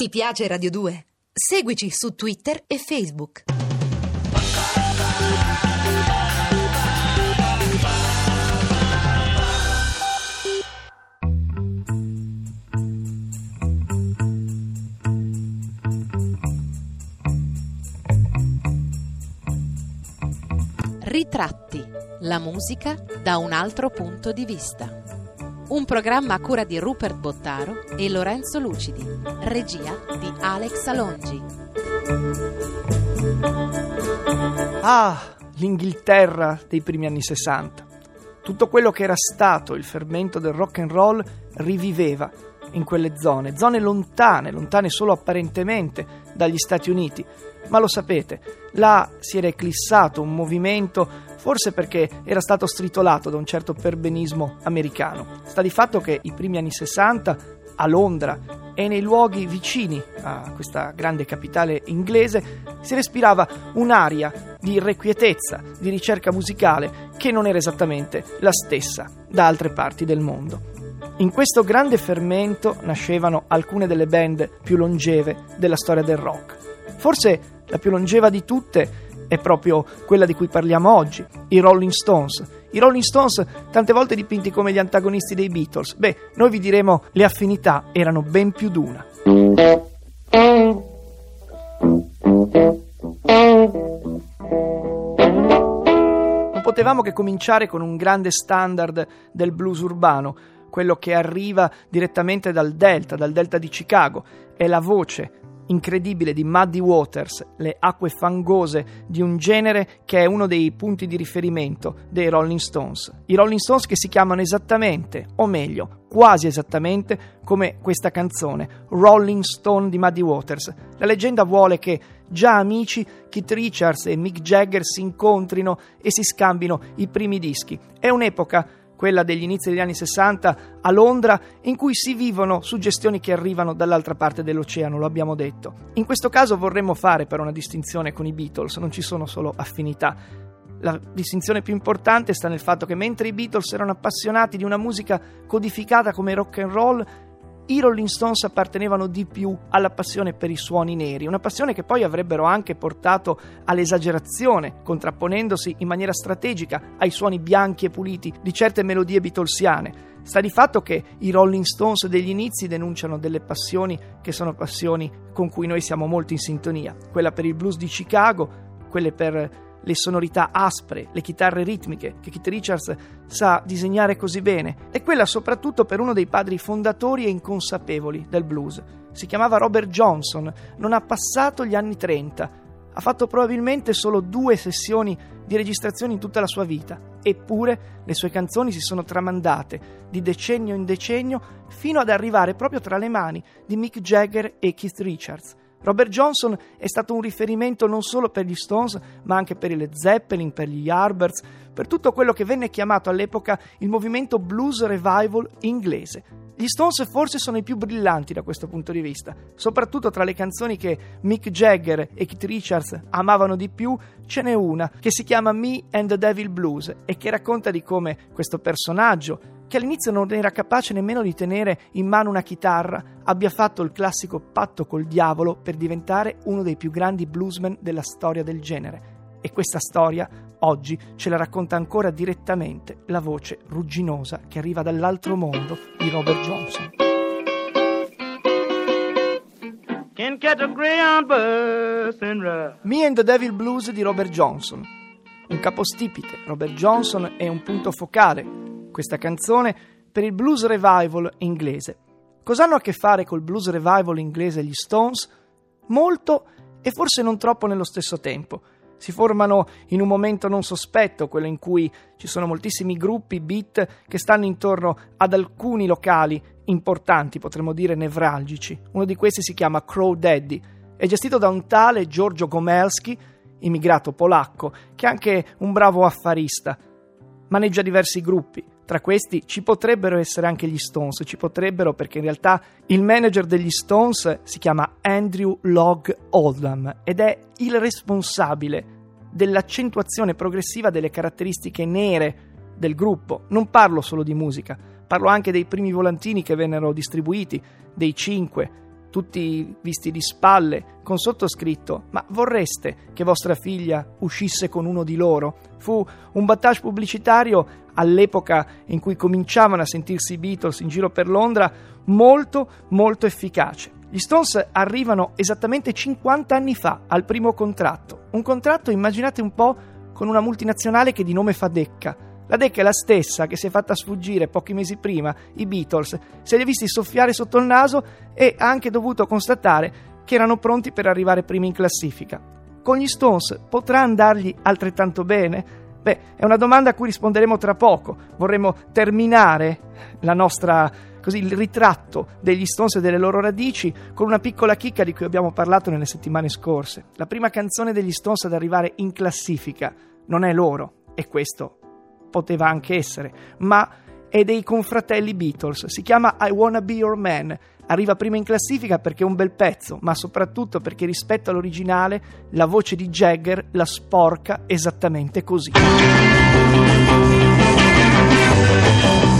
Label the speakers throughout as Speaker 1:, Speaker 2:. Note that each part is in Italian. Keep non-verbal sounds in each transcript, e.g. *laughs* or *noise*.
Speaker 1: Ti piace Radio 2? Seguici su Twitter e Facebook.
Speaker 2: Ritratti, la musica da un altro punto di vista. Un programma a cura di Rupert Bottaro e Lorenzo Lucidi, regia di Alex Alongi.
Speaker 3: Ah, l'Inghilterra dei primi anni 60. Tutto quello che era stato il fermento del rock and roll riviveva in quelle zone, zone lontane, lontane solo apparentemente dagli Stati Uniti. Ma lo sapete, là si era eclissato un movimento forse perché era stato stritolato da un certo perbenismo americano. Sta di fatto che i primi anni 60 a Londra e nei luoghi vicini a questa grande capitale inglese si respirava un'aria di irrequietezza, di ricerca musicale che non era esattamente la stessa da altre parti del mondo. In questo grande fermento nascevano alcune delle band più longeve della storia del rock. Forse la più longeva di tutte è proprio quella di cui parliamo oggi, i Rolling Stones. I Rolling Stones, tante volte dipinti come gli antagonisti dei Beatles. Beh, noi vi diremo le affinità erano ben più d'una. Non potevamo che cominciare con un grande standard del blues urbano, quello che arriva direttamente dal Delta, dal Delta di Chicago. È la voce incredibile di Muddy Waters, le acque fangose di un genere che è uno dei punti di riferimento dei Rolling Stones. I Rolling Stones che si chiamano esattamente, o meglio, quasi esattamente come questa canzone, Rolling Stone di Muddy Waters. La leggenda vuole che già amici Keith Richards e Mick Jagger si incontrino e si scambino i primi dischi. È un'epoca quella degli inizi degli anni 60 a Londra, in cui si vivono suggestioni che arrivano dall'altra parte dell'oceano, lo abbiamo detto. In questo caso vorremmo fare però una distinzione con i Beatles, non ci sono solo affinità. La distinzione più importante sta nel fatto che mentre i Beatles erano appassionati di una musica codificata come rock and roll, i Rolling Stones appartenevano di più alla passione per i suoni neri, una passione che poi avrebbero anche portato all'esagerazione, contrapponendosi in maniera strategica ai suoni bianchi e puliti di certe melodie beatlesiane. Sta di fatto che i Rolling Stones degli inizi denunciano delle passioni che sono passioni con cui noi siamo molto in sintonia, quella per il blues di Chicago, quelle per le sonorità aspre, le chitarre ritmiche che Keith Richards sa disegnare così bene, e quella soprattutto per uno dei padri fondatori e inconsapevoli del blues. Si chiamava Robert Johnson, non ha passato gli anni 30, ha fatto probabilmente solo due sessioni di registrazione in tutta la sua vita, eppure le sue canzoni si sono tramandate di decennio in decennio fino ad arrivare proprio tra le mani di Mick Jagger e Keith Richards. Robert Johnson è stato un riferimento non solo per gli Stones, ma anche per i Led Zeppelin, per gli Yardbirds, per tutto quello che venne chiamato all'epoca il movimento blues revival inglese. Gli Stones forse sono i più brillanti da questo punto di vista, soprattutto tra le canzoni che Mick Jagger e Keith Richards amavano di più, ce n'è una che si chiama Me and the Devil Blues e che racconta di come questo personaggio, che all'inizio non era capace nemmeno di tenere in mano una chitarra, abbia fatto il classico patto col diavolo per diventare uno dei più grandi bluesmen della storia del genere. E questa storia oggi ce la racconta ancora direttamente la voce rugginosa che arriva dall'altro mondo di Robert Johnson. Me and the Devil Blues di Robert Johnson. Un capostipite, Robert Johnson è un punto focale questa canzone per il blues revival inglese. Cosa hanno a che fare col blues revival inglese gli Stones? Molto e forse non troppo nello stesso tempo. Si formano in un momento non sospetto, quello in cui ci sono moltissimi gruppi beat che stanno intorno ad alcuni locali importanti, potremmo dire nevralgici. Uno di questi si chiama Crow Daddy. È gestito da un tale Giorgio Gomelski, immigrato polacco, che è anche un bravo affarista. Maneggia diversi gruppi, tra questi ci potrebbero essere anche gli Stones, ci potrebbero perché in realtà il manager degli Stones si chiama Andrew Log Oldham ed è il responsabile dell'accentuazione progressiva delle caratteristiche nere del gruppo. Non parlo solo di musica, parlo anche dei primi volantini che vennero distribuiti, dei cinque, tutti visti di spalle, con sottoscritto Ma vorreste che vostra figlia uscisse con uno di loro? Fu un battage pubblicitario all'epoca in cui cominciavano a sentirsi i Beatles in giro per Londra molto molto efficace. Gli Stones arrivano esattamente 50 anni fa al primo contratto. Un contratto, immaginate un po', con una multinazionale che di nome fa Decca la Decca è la stessa che si è fatta sfuggire pochi mesi prima i Beatles, se li ha visti soffiare sotto il naso e ha anche dovuto constatare che erano pronti per arrivare primi in classifica. Con gli Stones potrà andargli altrettanto bene? Beh, è una domanda a cui risponderemo tra poco. Vorremmo terminare la nostra così il ritratto degli Stones e delle loro radici con una piccola chicca di cui abbiamo parlato nelle settimane scorse. La prima canzone degli Stones ad arrivare in classifica non è loro, è questo poteva anche essere, ma è dei confratelli Beatles, si chiama I Wanna Be Your Man, arriva prima in classifica perché è un bel pezzo, ma soprattutto perché rispetto all'originale la voce di Jagger la sporca esattamente così.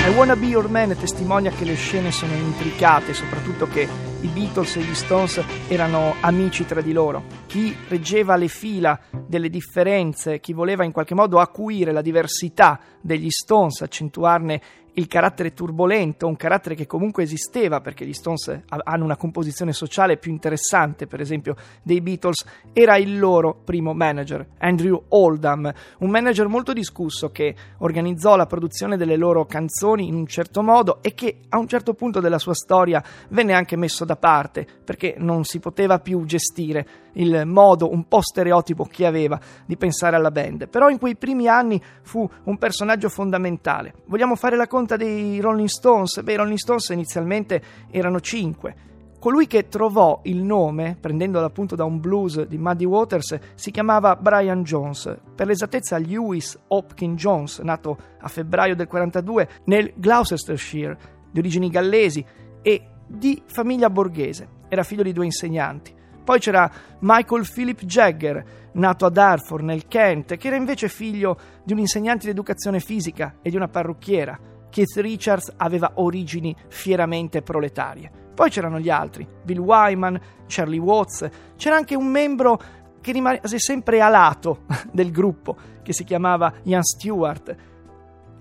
Speaker 3: I Wanna Be Your Man testimonia che le scene sono intricate, soprattutto che i Beatles e gli Stones erano amici tra di loro. Chi reggeva le fila delle differenze, chi voleva in qualche modo acuire la diversità degli Stones, accentuarne il carattere turbolento, un carattere che comunque esisteva perché gli Stones hanno una composizione sociale più interessante, per esempio, dei Beatles, era il loro primo manager, Andrew Oldham, un manager molto discusso che organizzò la produzione delle loro canzoni in un certo modo e che a un certo punto della sua storia venne anche messo da parte perché non si poteva più gestire il modo un po' stereotipo che aveva di pensare alla band. Però in quei primi anni fu un personaggio fondamentale. Vogliamo fare la conta dei Rolling Stones? Beh, i Rolling Stones inizialmente erano cinque. Colui che trovò il nome, prendendolo appunto da un blues di Muddy Waters, si chiamava Brian Jones, per l'esattezza Lewis Hopkins Jones, nato a febbraio del 42 nel Gloucestershire, di origini gallesi e di famiglia borghese. Era figlio di due insegnanti. Poi c'era Michael Philip Jagger, nato a Darfur, nel Kent, che era invece figlio di un insegnante di educazione fisica e di una parrucchiera. Keith Richards aveva origini fieramente proletarie. Poi c'erano gli altri, Bill Wyman, Charlie Watts, c'era anche un membro che rimase sempre a lato *laughs* del gruppo, che si chiamava Ian Stewart,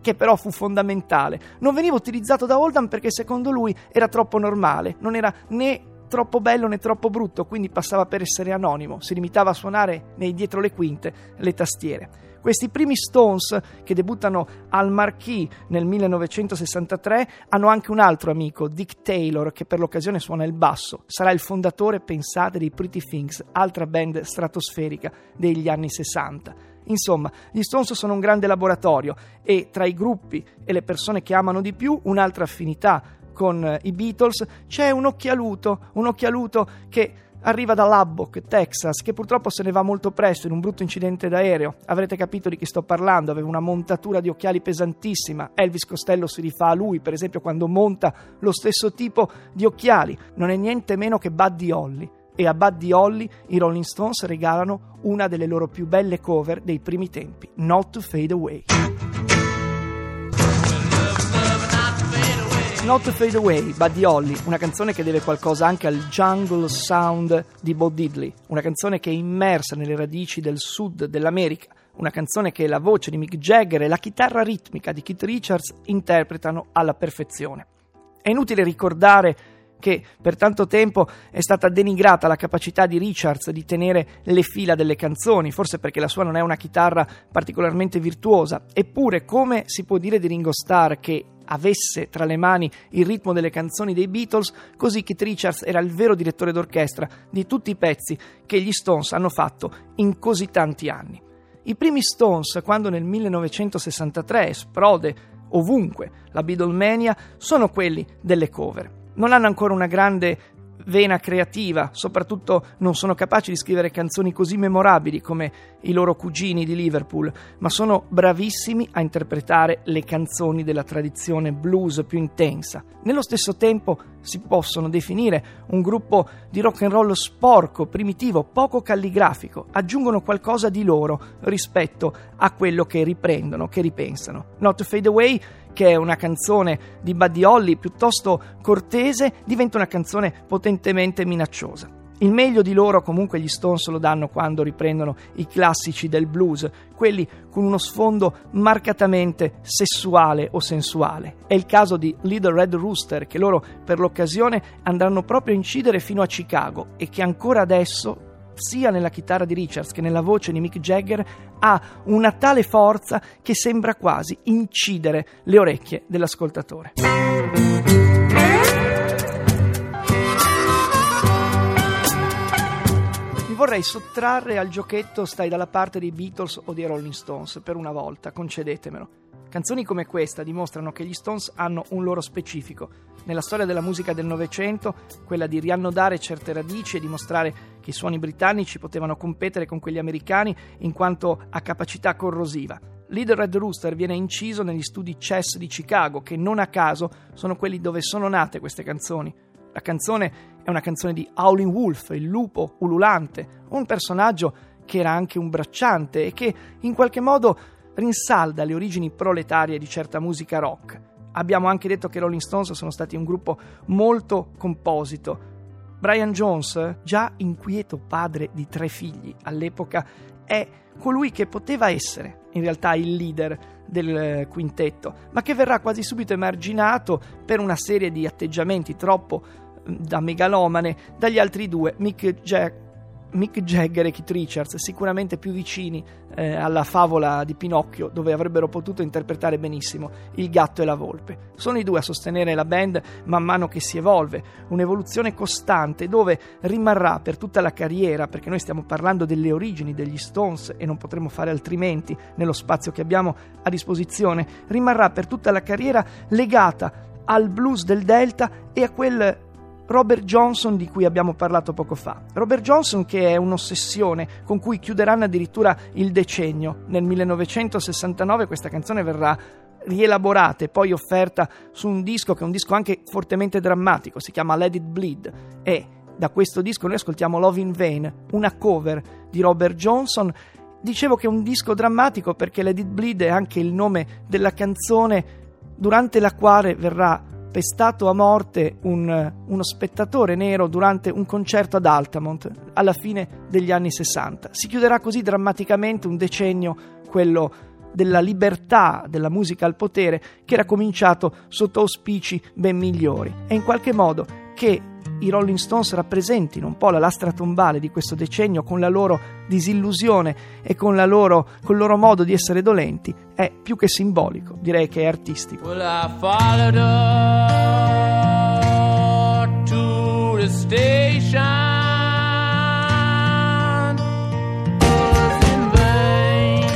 Speaker 3: che però fu fondamentale. Non veniva utilizzato da Oldham perché secondo lui era troppo normale, non era né troppo bello né troppo brutto, quindi passava per essere anonimo, si limitava a suonare nei dietro le quinte le tastiere. Questi primi Stones, che debuttano al Marquis nel 1963, hanno anche un altro amico, Dick Taylor, che per l'occasione suona il basso. Sarà il fondatore, pensate, dei Pretty Things, altra band stratosferica degli anni 60. Insomma, gli Stones sono un grande laboratorio e tra i gruppi e le persone che amano di più un'altra affinità con eh, i Beatles, c'è un occhialuto, un occhialuto che arriva da Lubbock, Texas, che purtroppo se ne va molto presto in un brutto incidente d'aereo. Avrete capito di chi sto parlando, aveva una montatura di occhiali pesantissima. Elvis Costello si rifà a lui, per esempio, quando monta lo stesso tipo di occhiali. Non è niente meno che Buddy Holly. E a Buddy Holly i Rolling Stones regalano una delle loro più belle cover dei primi tempi, Not to Fade Away. Not to Fade Away, Buddy Holly, una canzone che deve qualcosa anche al jungle sound di Bo Diddley, una canzone che è immersa nelle radici del sud dell'America, una canzone che la voce di Mick Jagger e la chitarra ritmica di Keith Richards interpretano alla perfezione. È inutile ricordare che per tanto tempo è stata denigrata la capacità di Richards di tenere le fila delle canzoni, forse perché la sua non è una chitarra particolarmente virtuosa, eppure come si può dire di Ringo Starr che avesse tra le mani il ritmo delle canzoni dei Beatles, così Keith Richards era il vero direttore d'orchestra di tutti i pezzi che gli Stones hanno fatto in così tanti anni. I primi Stones, quando nel 1963 esplode ovunque la Beatlemania, sono quelli delle cover. Non hanno ancora una grande vena creativa, soprattutto non sono capaci di scrivere canzoni così memorabili come i loro cugini di Liverpool, ma sono bravissimi a interpretare le canzoni della tradizione blues più intensa. Nello stesso tempo si possono definire un gruppo di rock and roll sporco, primitivo, poco calligrafico, aggiungono qualcosa di loro rispetto a quello che riprendono, che ripensano. Not to Fade Away, che è una canzone di Buddy Holly piuttosto cortese, diventa una canzone potentemente minacciosa. Il meglio di loro comunque gli Stones lo danno quando riprendono i classici del blues, quelli con uno sfondo marcatamente sessuale o sensuale. È il caso di Little Red Rooster che loro per l'occasione andranno proprio a incidere fino a Chicago e che ancora adesso sia nella chitarra di Richards che nella voce di Mick Jagger ha una tale forza che sembra quasi incidere le orecchie dell'ascoltatore. Vorrei sottrarre al giochetto stai dalla parte dei Beatles o dei Rolling Stones per una volta, concedetemelo. Canzoni come questa dimostrano che gli Stones hanno un loro specifico. Nella storia della musica del Novecento, quella di riannodare certe radici e dimostrare che i suoni britannici potevano competere con quelli americani in quanto a capacità corrosiva. Little Red Rooster viene inciso negli studi Chess di Chicago, che non a caso sono quelli dove sono nate queste canzoni. La canzone è una canzone di Howling Wolf, il lupo ululante, un personaggio che era anche un bracciante e che in qualche modo rinsalda le origini proletarie di certa musica rock. Abbiamo anche detto che Rolling Stones sono stati un gruppo molto composito. Brian Jones, già inquieto padre di tre figli all'epoca, è colui che poteva essere in realtà il leader del quintetto, ma che verrà quasi subito emarginato per una serie di atteggiamenti troppo da megalomane dagli altri due, Mick Jack Mick Jagger e Keith Richards, sicuramente più vicini eh, alla favola di Pinocchio, dove avrebbero potuto interpretare benissimo il gatto e la volpe. Sono i due a sostenere la band man mano che si evolve, un'evoluzione costante dove rimarrà per tutta la carriera, perché noi stiamo parlando delle origini degli Stones e non potremo fare altrimenti nello spazio che abbiamo a disposizione, rimarrà per tutta la carriera legata al blues del Delta e a quel Robert Johnson di cui abbiamo parlato poco fa. Robert Johnson che è un'ossessione con cui chiuderanno addirittura il decennio. Nel 1969 questa canzone verrà rielaborata e poi offerta su un disco che è un disco anche fortemente drammatico, si chiama Let It Bleed e da questo disco noi ascoltiamo Love in Vain, una cover di Robert Johnson. Dicevo che è un disco drammatico perché Let It Bleed è anche il nome della canzone durante la quale verrà pestato a morte un, uno spettatore nero durante un concerto ad Altamont alla fine degli anni 60. Si chiuderà così drammaticamente un decennio, quello della libertà della musica al potere, che era cominciato sotto auspici ben migliori. E in qualche modo che i Rolling Stones rappresentino un po' la lastra tombale di questo decennio con la loro disillusione e con, loro, con il loro modo di essere dolenti è più che simbolico, direi che è artistico. Well,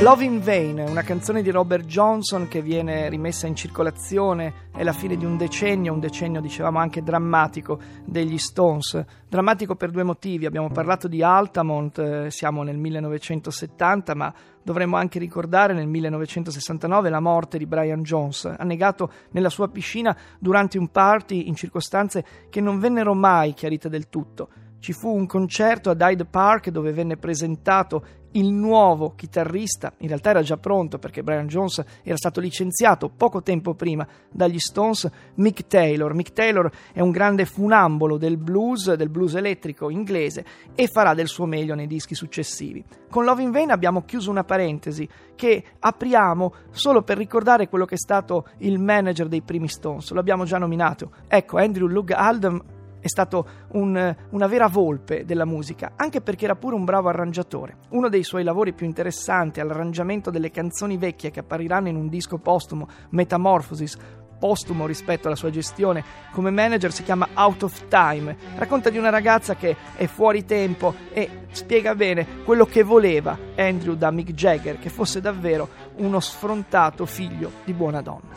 Speaker 3: Love in Vain, una canzone di Robert Johnson che viene rimessa in circolazione, è la fine di un decennio, un decennio dicevamo anche drammatico degli Stones. Drammatico per due motivi, abbiamo parlato di Altamont, eh, siamo nel 1970, ma dovremmo anche ricordare nel 1969 la morte di Brian Jones, annegato nella sua piscina durante un party in circostanze che non vennero mai chiarite del tutto. Ci fu un concerto ad Hyde Park dove venne presentato il nuovo chitarrista, in realtà era già pronto perché Brian Jones era stato licenziato poco tempo prima dagli Stones, Mick Taylor. Mick Taylor è un grande funambolo del blues, del blues elettrico inglese e farà del suo meglio nei dischi successivi. Con Love in Vain abbiamo chiuso una parentesi che apriamo solo per ricordare quello che è stato il manager dei primi Stones, lo abbiamo già nominato. Ecco, Andrew Lug Aldham è stato un, una vera volpe della musica, anche perché era pure un bravo arrangiatore. Uno dei suoi lavori più interessanti è l'arrangiamento delle canzoni vecchie che appariranno in un disco postumo, Metamorphosis, postumo rispetto alla sua gestione come manager si chiama Out of Time. Racconta di una ragazza che è fuori tempo e spiega bene quello che voleva Andrew da Mick Jagger, che fosse davvero uno sfrontato figlio di buona donna.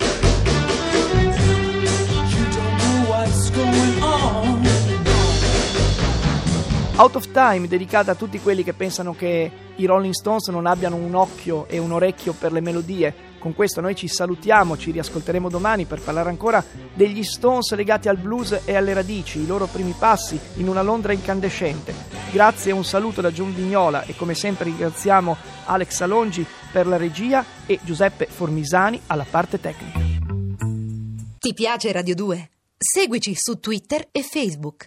Speaker 3: Out of Time, dedicata a tutti quelli che pensano che i Rolling Stones non abbiano un occhio e un orecchio per le melodie, Con questo noi ci salutiamo, ci riascolteremo domani per parlare ancora degli Stones legati al blues e alle radici, i loro primi passi in una Londra incandescente. Grazie e un saluto da Giun Vignola e come sempre ringraziamo Alex Alongi per la regia e Giuseppe Formisani alla parte tecnica.
Speaker 1: Ti piace Radio 2? Seguici su Twitter e Facebook.